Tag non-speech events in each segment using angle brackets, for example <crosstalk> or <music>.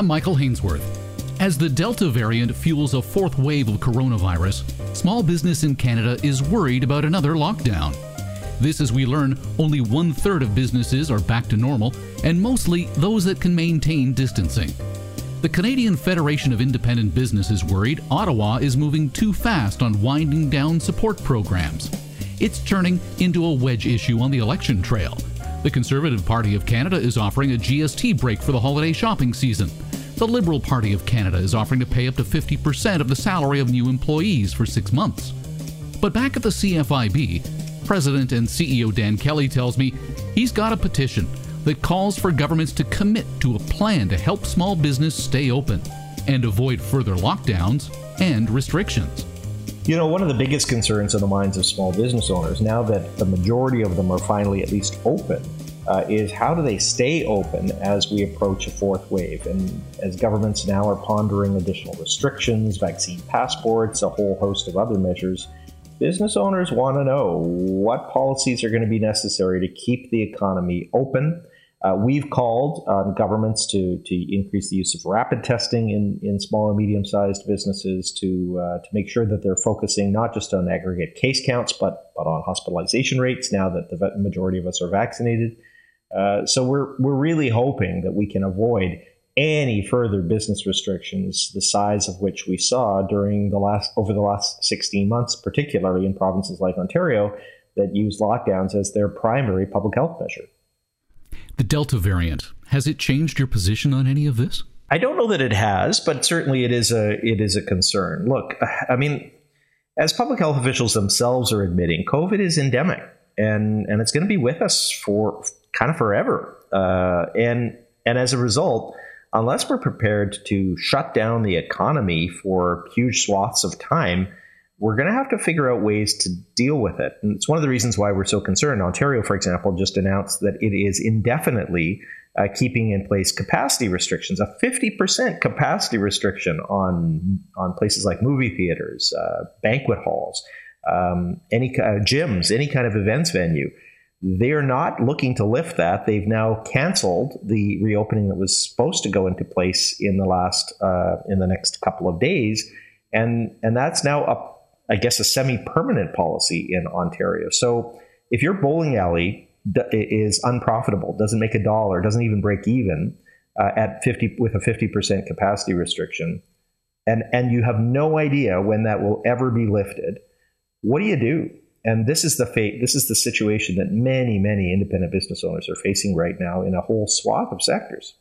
I'm Michael Hainsworth. As the Delta variant fuels a fourth wave of coronavirus, small business in Canada is worried about another lockdown. This, as we learn, only one third of businesses are back to normal, and mostly those that can maintain distancing. The Canadian Federation of Independent Business is worried Ottawa is moving too fast on winding down support programs. It's turning into a wedge issue on the election trail. The Conservative Party of Canada is offering a GST break for the holiday shopping season. The Liberal Party of Canada is offering to pay up to 50% of the salary of new employees for six months. But back at the CFIB, President and CEO Dan Kelly tells me he's got a petition that calls for governments to commit to a plan to help small business stay open and avoid further lockdowns and restrictions. You know, one of the biggest concerns in the minds of small business owners, now that the majority of them are finally at least open, uh, is how do they stay open as we approach a fourth wave? And as governments now are pondering additional restrictions, vaccine passports, a whole host of other measures, business owners want to know what policies are going to be necessary to keep the economy open uh, we've called on governments to, to increase the use of rapid testing in, in small and medium sized businesses to, uh, to make sure that they're focusing not just on aggregate case counts, but, but on hospitalization rates now that the majority of us are vaccinated. Uh, so we're, we're really hoping that we can avoid any further business restrictions, the size of which we saw during the last over the last 16 months, particularly in provinces like Ontario that use lockdowns as their primary public health measure. The Delta variant, has it changed your position on any of this? I don't know that it has, but certainly it is a it is a concern. Look, I mean, as public health officials themselves are admitting, COVID is endemic, and and it's going to be with us for kind of forever. Uh, and and as a result, unless we're prepared to shut down the economy for huge swaths of time, we're going to have to figure out ways to deal with it. And it's one of the reasons why we're so concerned. Ontario, for example, just announced that it is indefinitely uh, keeping in place capacity restrictions, a 50% capacity restriction on, on places like movie theaters, uh, banquet halls, um, any uh, gyms, any kind of events venue. They're not looking to lift that. They've now canceled the reopening that was supposed to go into place in the last uh, in the next couple of days, and and that's now up I guess, a semi permanent policy in Ontario. So if your bowling alley is unprofitable, doesn't make a dollar, doesn't even break even uh, at 50 with a 50% capacity restriction, and, and you have no idea when that will ever be lifted, what do you do? And this is the fate, this is the situation that many, many independent business owners are facing right now in a whole swath of sectors.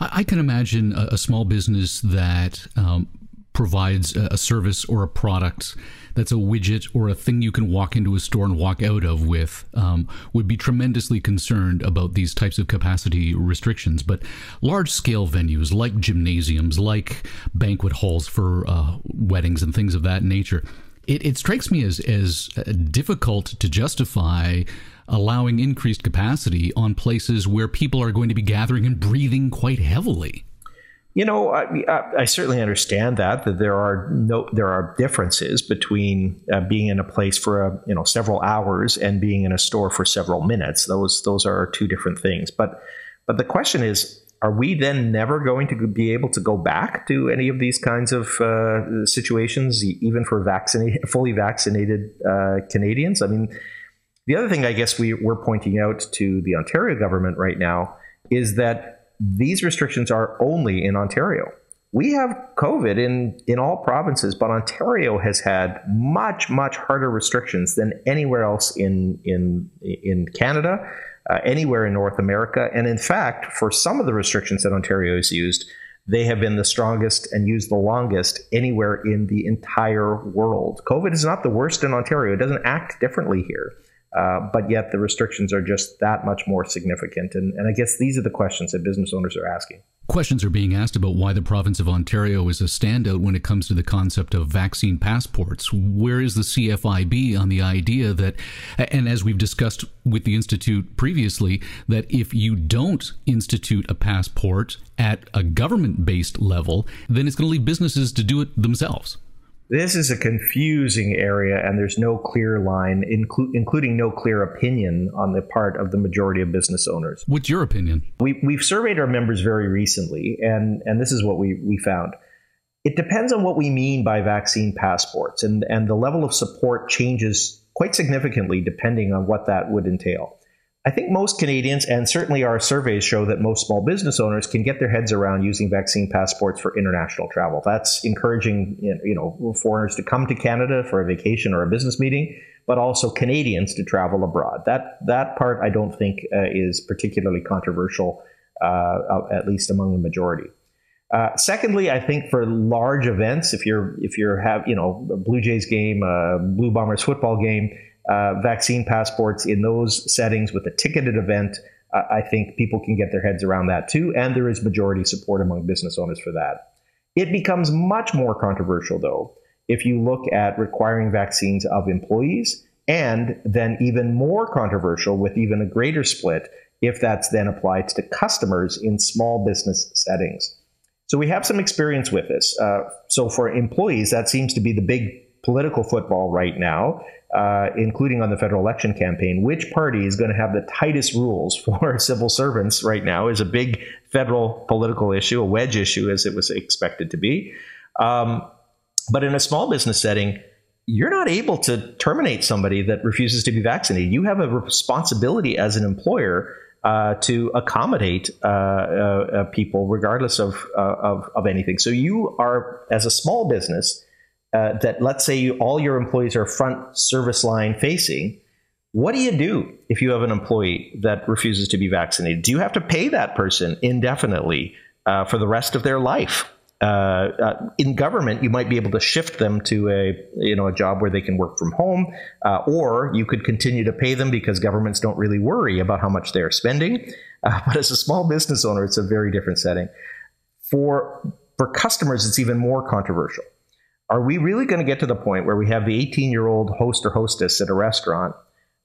I, can imagine a, small business that um, provides a service or a product that's a widget or a thing you can walk into a store and walk out of with um, would be tremendously concerned about these types of capacity restrictions. But large scale venues like gymnasiums, like banquet halls for uh, weddings and things of that nature, it, it strikes me as, as uh, difficult to justify allowing increased capacity on places where people are going to be gathering and breathing quite heavily. You know, I, I, certainly understand that that there are no there are differences between uh, being in a place for a, you know several hours and being in a store for several minutes. Those those are two different things. But but the question is, are we then never going to be able to go back to any of these kinds of uh, situations, even for vaccinated, fully vaccinated uh, Canadians? I mean, the other thing I guess we, we're pointing out to the Ontario government right now is that these restrictions are only in Ontario. We have COVID in, in all provinces, but Ontario has had much, much harder restrictions than anywhere else in, in, in Canada, uh, anywhere in North America. And in fact, for some of the restrictions that Ontario has used, they have been the strongest and used the longest anywhere in the entire world. COVID is not the worst in Ontario. It doesn't act differently here. Uh, but yet the restrictions are just that much more significant. And, and I guess these are the questions that business owners are asking. Questions are being asked about why the province of Ontario is a standout when it comes to the concept of vaccine passports. Where is the CFIB on the idea that, and as we've discussed with the Institute previously, that if you don't institute a passport at a government based level, then it's going to leave businesses to do it themselves? This is a confusing area, and there's no clear line, inclu- including no clear opinion on the part of the majority of business owners. What's your opinion? We, we've surveyed our members very recently, and, and this is what we, we found. It depends on what we mean by vaccine passports, and, and the level of support changes quite significantly depending on what that would entail. I think most Canadians, and certainly our surveys show that most small business owners can get their heads around using vaccine passports for international travel. That's encouraging, you know, foreigners to come to Canada for a vacation or a business meeting, but also Canadians to travel abroad. That that part I don't think uh, is particularly controversial, uh, at least among the majority. Uh, secondly, I think for large events, if you're if you're have you know a Blue Jays game, a Blue Bombers football game uh, vaccine passports in those settings with a ticketed event, uh, I think people can get their heads around that too. And there is majority support among business owners for that. It becomes much more controversial, though, if you look at requiring vaccines of employees, and then even more controversial with even a greater split if that's then applied to customers in small business settings. So we have some experience with this. Uh, so for employees, that seems to be the big political football right now uh, including on the federal election campaign, which party is going to have the tightest rules <laughs> for civil servants right now is a big federal political issue, a wedge issue as it was expected to be. Um, but in a small business setting, you're not able to terminate somebody that refuses to be vaccinated. You have a responsibility as an employer uh, to accommodate uh, uh, uh people regardless of, uh, of, of anything. So you are, as a small business, uh, that let's say you, all your employees are front service line facing, what do you do if you have an employee that refuses to be vaccinated? Do you have to pay that person indefinitely uh, for the rest of their life? Uh, uh, in government, you might be able to shift them to a you know a job where they can work from home, uh, or you could continue to pay them because governments don't really worry about how much they are spending. Uh, <laughs> but as a small business owner, it's a very different setting. For for customers, it's even more controversial are we really going to get to the point where we have the 18 year old host or hostess at a restaurant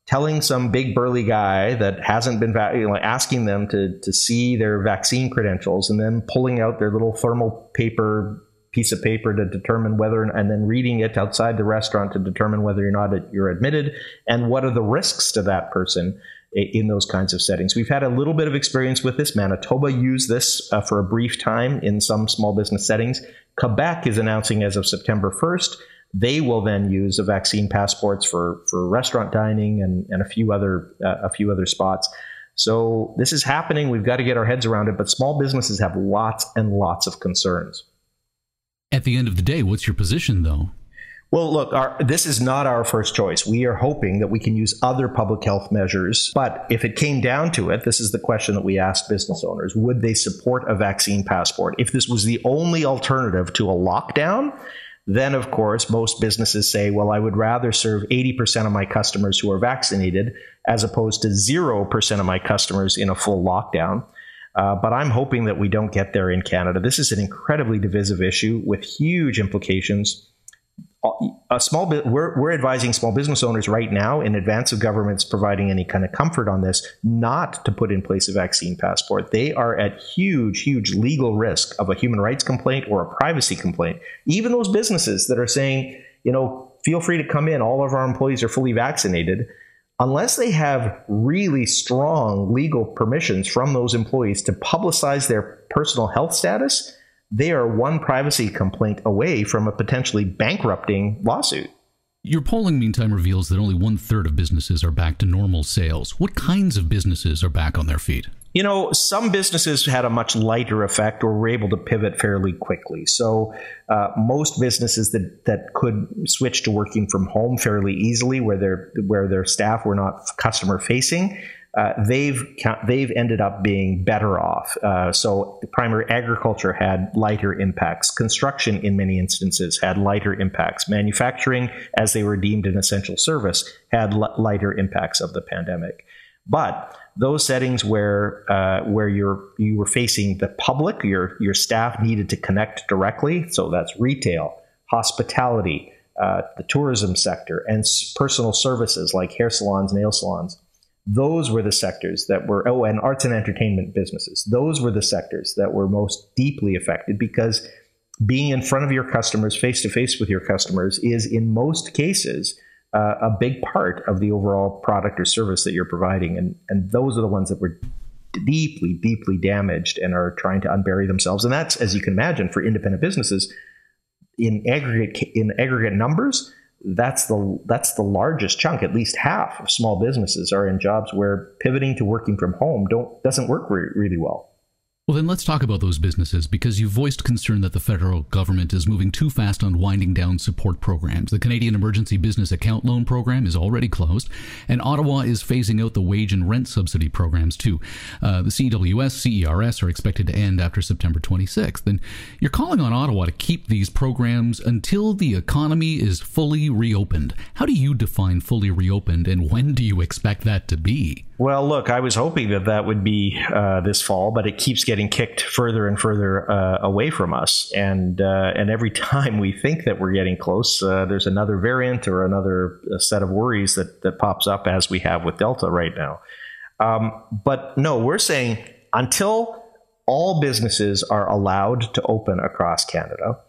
telling some big burly guy that hasn't been you know, asking them to, to see their vaccine credentials and then pulling out their little thermal paper piece of paper to determine whether and then reading it outside the restaurant to determine whether or not you're admitted and what are the risks to that person in those kinds of settings. We've had a little bit of experience with this. Manitoba used this uh, for a brief time in some small business settings. Quebec is announcing as of September 1st, they will then use the vaccine passports for, for restaurant dining and, and a few other uh, a few other spots. So this is happening. We've got to get our heads around it. But small businesses have lots and lots of concerns. At the end of the day, what's your position though? Well, look, our, this is not our first choice. We are hoping that we can use other public health measures. But if it came down to it, this is the question that we asked business owners would they support a vaccine passport? If this was the only alternative to a lockdown, then of course most businesses say, well, I would rather serve 80% of my customers who are vaccinated as opposed to 0% of my customers in a full lockdown. Uh, but I'm hoping that we don't get there in Canada. This is an incredibly divisive issue with huge implications a small we're, we're advising small business owners right now in advance of governments providing any kind of comfort on this not to put in place a vaccine passport. They are at huge huge legal risk of a human rights complaint or a privacy complaint. Even those businesses that are saying you know feel free to come in all of our employees are fully vaccinated unless they have really strong legal permissions from those employees to publicize their personal health status they are one privacy complaint away from a potentially bankrupting lawsuit. Your polling, meantime, reveals that only one third of businesses are back to normal sales. What kinds of businesses are back on their feet? You know, some businesses had a much lighter effect or were able to pivot fairly quickly. So, uh, most businesses that, that could switch to working from home fairly easily, where their where their staff were not customer facing, uh, they've they've ended up being better off. Uh, so primary agriculture had lighter impacts. Construction, in many instances, had lighter impacts. Manufacturing, as they were deemed an essential service, had l- lighter impacts of the pandemic. But those settings where uh, where you're you were facing the public, your your staff needed to connect directly. So that's retail, hospitality, uh, the tourism sector, and personal services like hair salons, nail salons those were the sectors that were oh and arts and entertainment businesses those were the sectors that were most deeply affected because being in front of your customers, face to face with your customers, is in most cases uh, a big part of the overall product or service that you're providing. And, and those are the ones that were deeply, deeply damaged and are trying to unbury themselves. And that's, as you can imagine, for independent businesses, in aggregate in aggregate numbers, that's the that's the largest chunk. At least half of small businesses are in jobs where pivoting to working from home don't doesn't work re- really well. Well, then let's talk about those businesses because you voiced concern that the federal government is moving too fast on winding down support programs. The Canadian Emergency Business Account Loan Program is already closed, and Ottawa is phasing out the wage and rent subsidy programs too. Uh, the CWS, CERS are expected to end after September 26th. And you're calling on Ottawa to keep these programs until the economy is fully reopened. How do you define fully reopened, and when do you expect that to be? Well, look, I was hoping that that would be uh, this fall, but it keeps getting kicked further and further uh, away from us. And uh, and every <laughs> time we think that we're getting close, uh, there's another variant or another uh, set of worries that that pops up as we have with Delta right now. Um, but no, we're saying until all businesses are allowed to open across Canada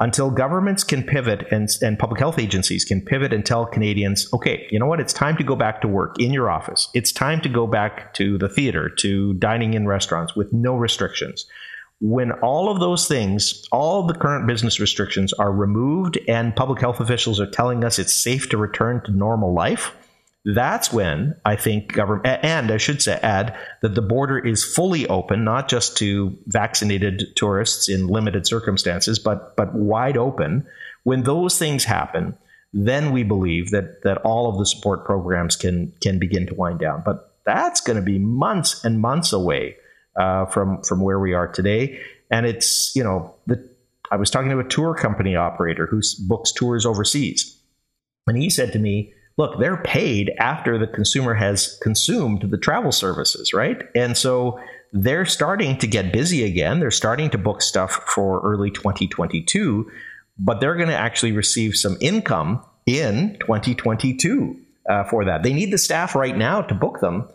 until governments can pivot and, and public health agencies can pivot and tell Canadians, okay, you know what? It's time to go back to work in your office. It's time to go back to the theater, to dining in restaurants with no restrictions. When all of those things, all the current business restrictions are removed and public health officials are telling us it's safe to return to normal life, that's when I think government, and I should say, add that the border is fully open, not just to vaccinated tourists in limited circumstances, but but wide open. When those things happen, then we believe that that all of the support programs can can begin to wind down. But that's going to be months and months away uh, from from where we are today. And it's you know the I was talking to a tour company operator who books tours overseas, and he said to me look, they're paid after the consumer has consumed the travel services, right? And so they're starting to get busy again. They're starting to book stuff for early 2022, but they're going to actually receive some income in 2022 uh, for that. They need the staff right now to book them.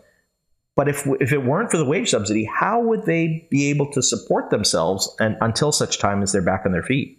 But if, if it weren't for the wage subsidy, how would they be able to support themselves and, until such time as they're back on their feet?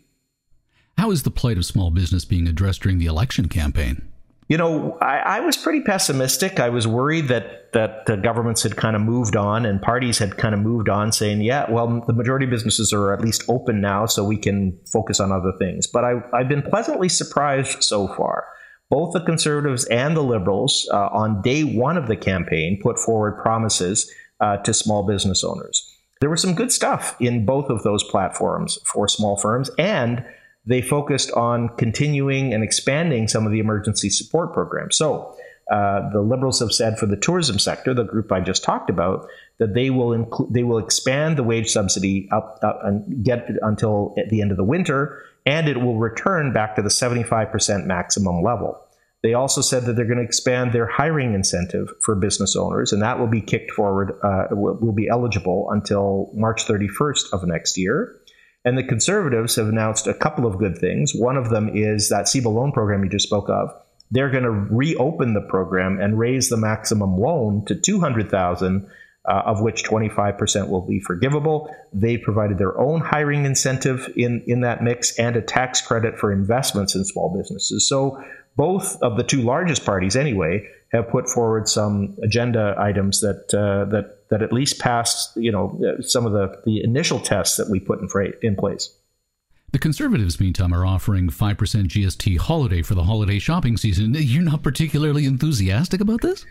How is the plight of small business being addressed during the election campaign? You know, I, I, was pretty pessimistic. I was worried that that the governments had kind of moved on and parties had kind of moved on, saying, "Yeah, well, the majority of businesses are at least open now, so we can focus on other things." But I, have been pleasantly surprised so far. Both the Conservatives and the Liberals, uh, on day one of the campaign, put forward promises uh, to small business owners. There was some good stuff in both of those platforms for small firms and they focused on continuing and expanding some of the emergency support programs. So, uh, the Liberals have said for the tourism sector, the group I just talked about, that they will they will expand the wage subsidy up, up and get until the end of the winter, and it will return back to the 75% maximum level. They also said that they're going to expand their hiring incentive for business owners, and that will be kicked forward, uh, will, will be eligible until March 31st of next year. And the conservatives have announced a couple of good things. One of them is that CEBA loan program you just spoke of. They're going to reopen the program and raise the maximum loan to 200,000 uh, of which 25% will be forgivable. They provided their own hiring incentive in, in that mix and a tax credit for investments in small businesses. So both of the two largest parties, anyway, have put forward some agenda items that uh, that that at least passed, you know, some of the, the initial tests that we put in, fra- in place. The Conservatives, meantime, are offering 5% GST holiday for the holiday shopping season. You're not particularly enthusiastic about this?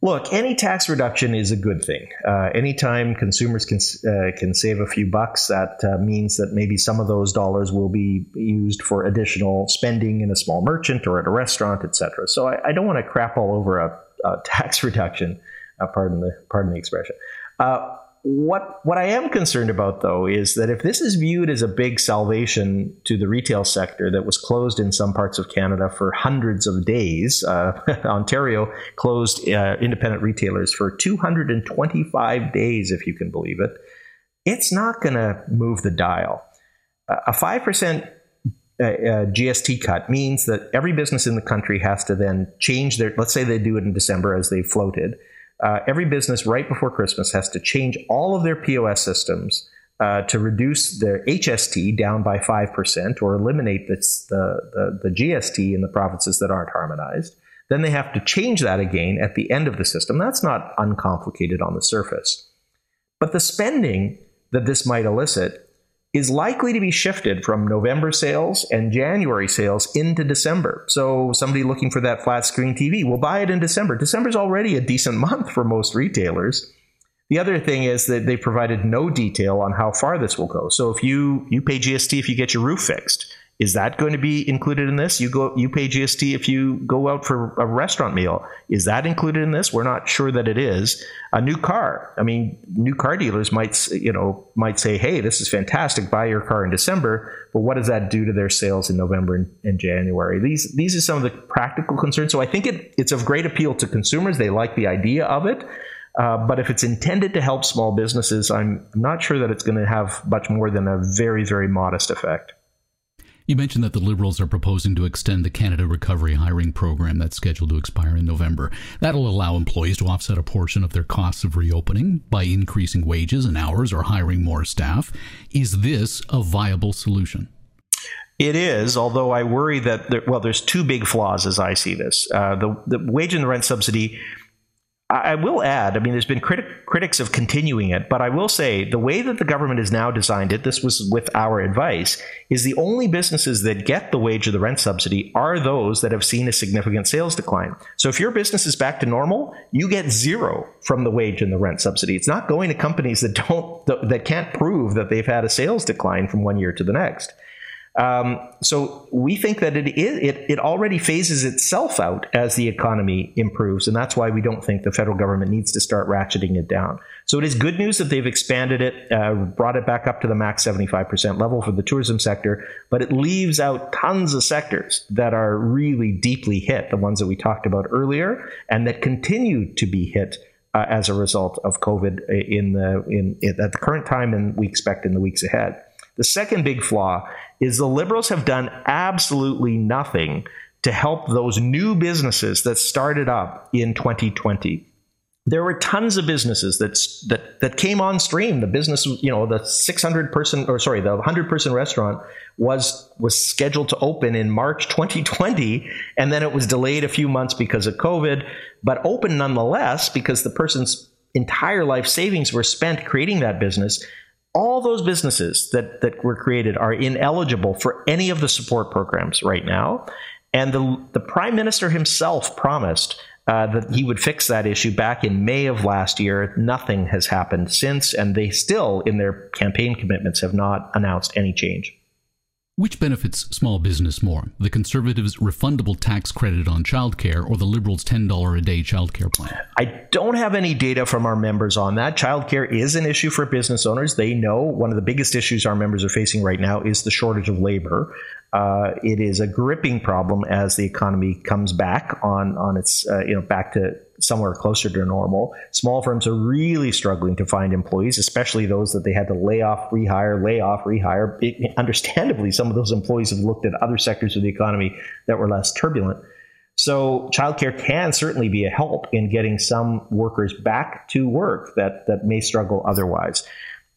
Look, any tax reduction is a good thing. Uh, anytime consumers can uh, can save a few bucks, that uh, means that maybe some of those dollars will be used for additional spending in a small merchant or at a restaurant, etc. So I, I, don't want to crap all over a, a <laughs> tax reduction. Uh, pardon the pardon the expression. Uh, what what I am concerned about though is that if this is viewed as a big salvation to the retail sector that was closed in some parts of Canada for hundreds of days, uh, <laughs> Ontario closed uh, independent retailers for 225 days, if you can believe it. It's not going to move the dial. a five percent uh, uh, GST cut means that every business in the country has to then change their. Let's say they do it in December as they floated uh, every business right before Christmas has to change all of their POS systems uh, to reduce their HST down by 5% or eliminate the, the, the GST in the provinces that aren't harmonized. Then they have to change that again at the end of the system. That's not uncomplicated on the surface. But the spending that this might elicit is likely to be shifted from November sales and January sales into December. So somebody looking for that flat screen TV will buy it in December. December is already a decent <laughs> month for most retailers. The other thing is that they provided no detail on how far this will go. So if you you pay GST if you get your roof fixed, is that going to be included in this? You go, you pay GST if you go out for a restaurant meal. Is that included in this? We're not sure that it is. A new car. I mean, new car dealers might, you know, might say, "Hey, this is fantastic. Buy your car in December." But what does that do to their sales in November and, and January? These these are some of the practical concerns. So I think it, it's of great appeal to consumers. They like the idea of it. Uh, but if it's intended to help small businesses, I'm not sure that it's going to have much more than a very, very modest effect. You mentioned that the Liberals are proposing to extend the Canada Recovery Hiring Program that's scheduled to expire in November. That'll allow employees to offset a portion of their costs of reopening by increasing wages and hours or hiring more staff. Is this a viable solution? It is, although I worry that there, well, there's two big flaws as I see this. Uh, the, the wage and the rent subsidy I will add, I mean, there's been criti- critics of continuing it, but I will say the way that the government has now designed it, this was with our advice, is the only businesses that get the wage or the rent subsidy are those that have seen a significant sales decline. So if your business is back to normal, you get zero from the wage and the rent subsidy. It's not going to companies that don't, that can't prove that they've had a sales decline from one year to the next. Um, so we think that it, is, it, it already phases itself out as the economy improves, and that's why we don't think the federal government needs to start ratcheting it down. So it is good news that they've expanded it, uh, brought it back up to the max 75% level for the tourism sector, but it leaves out tons of sectors that are really deeply hit, the ones that we talked about earlier, and that continue to be hit uh, as a result of COVID in the in, in at the current time, and we expect in the weeks ahead. The second big flaw is the liberals have done absolutely nothing to help those new businesses that started up in 2020 there were tons of businesses that that that came on stream. The business, you know, the 600 person or sorry, the 100 person restaurant was was scheduled to open in March 2020, and then it was delayed a few months because of COVID, but open nonetheless because the person's entire life savings were spent creating that business all those businesses that, that were created are ineligible for any of the support programs right now. And the, the prime minister himself promised uh, that he would fix that issue back in May of last year. Nothing has happened since, and they still, in their campaign commitments, have not announced any change. Which benefits small business more? The Conservatives' refundable tax credit on childcare or the Liberals' $10 a day childcare plan? I don't have any data from our members on that. Childcare is an issue for business owners. They know one of the biggest issues our members are facing right now is the shortage of labor. Uh, it is a gripping problem as the economy comes back on on its uh, you know back to somewhere closer to normal. Small firms are really struggling to find employees, especially those that they had to lay off, rehire, lay off, rehire. It, understandably, some of those employees have looked at other sectors of the economy that were less turbulent. So childcare can certainly be a help in getting some workers back to work that, that may struggle otherwise.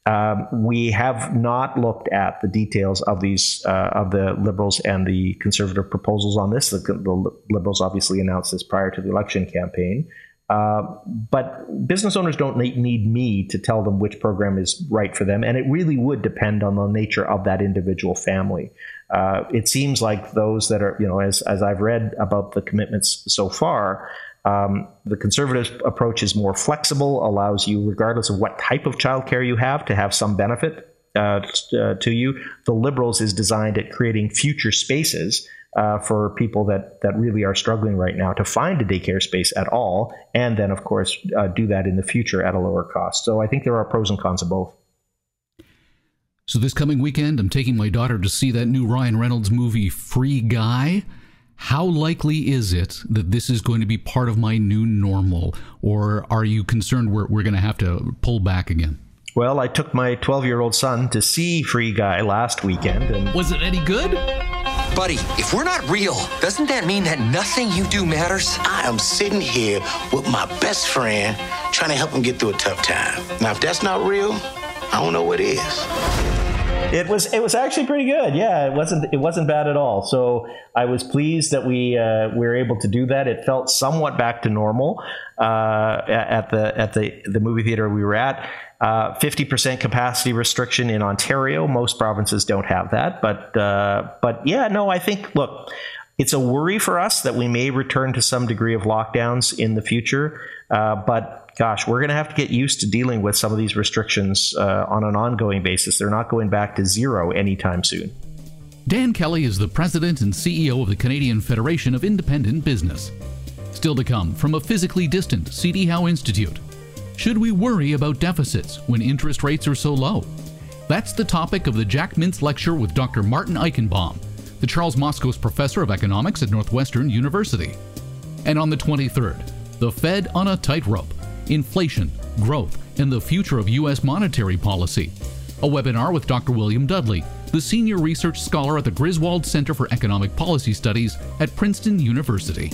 Um, we have not looked at the details of these uh, of the liberals and the conservative proposals on this. The, the, liberals obviously announced this prior to the election campaign, uh, but business owners don't need me to tell them which program is right for them, and it really would depend on the nature of that individual family. Uh, it seems like those that are, you know, as as I've read about the commitments so far, um, the conservative approach is more flexible, allows you, regardless of what type of childcare you have, to have some benefit uh, uh, to you. The liberals is designed at creating future spaces uh, for people that that really are struggling right now to find a daycare space at all, and then of course uh, do that in the future at a lower cost. So I think there are pros and cons of both. So this coming weekend, I'm taking my daughter to see that new Ryan Reynolds movie, Free Guy. How likely is it that this is going to be part of my new normal? Or are you concerned we're, we're going to have to pull back again? Well, I took my 12 year old son to see Free Guy last weekend. and Was it any good? Buddy, if we're not real, doesn't that mean that nothing you do matters? I am sitting here with my best friend trying to help him get through a tough time. Now, if that's not real, I don't know what is. It was it was actually pretty good. Yeah, it wasn't it wasn't bad at all. So I was pleased that we uh, we were able to do that. It felt somewhat back to normal uh, at the at the the movie theater we were at. Uh, fifty percent capacity restriction in Ontario. Most provinces don't have that, but uh, but yeah, no, I think look, it's a worry for us that we may return to some degree of lockdowns in the future, uh, but gosh, we're going to have to get used to dealing with some of these restrictions uh, on an ongoing basis. They're not going back to zero anytime soon. Dan Kelly is the president and CEO of the Canadian Federation of Independent Business. Still to come from a physically distant CD Howe Institute. Should we worry about deficits when interest rates are so low? That's the topic of the Jack Mintz lecture with Dr. Martin Eichenbaum, the Charles Moskos Professor of Economics at Northwestern University. And on the 23rd, the Fed on a tightrope inflation, growth, and the future of U.S. monetary policy. A webinar with Dr. William Dudley, the senior research scholar at the Griswold Center for Economic Policy Studies at Princeton University.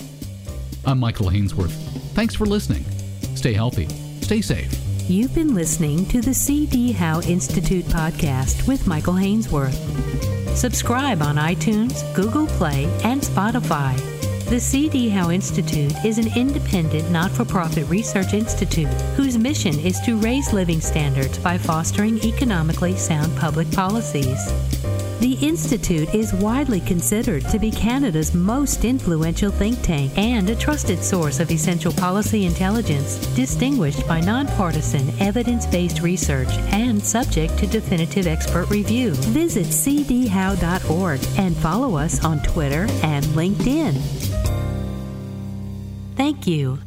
I'm Michael Hainsworth. Thanks for listening. Stay healthy, stay safe. You've been listening to the C.D. Howe Institute podcast with Michael Hainsworth. Subscribe on iTunes, Google Play, and Spotify. The C.D. Howe Institute is an independent, not for profit research institute whose mission is to raise living standards by fostering economically sound public policies. The Institute is widely considered to be Canada's most influential think tank and a trusted source of essential policy intelligence, distinguished by nonpartisan, evidence based research and subject to definitive expert review. Visit cdhowe.org and follow us on Twitter and LinkedIn. Thank you.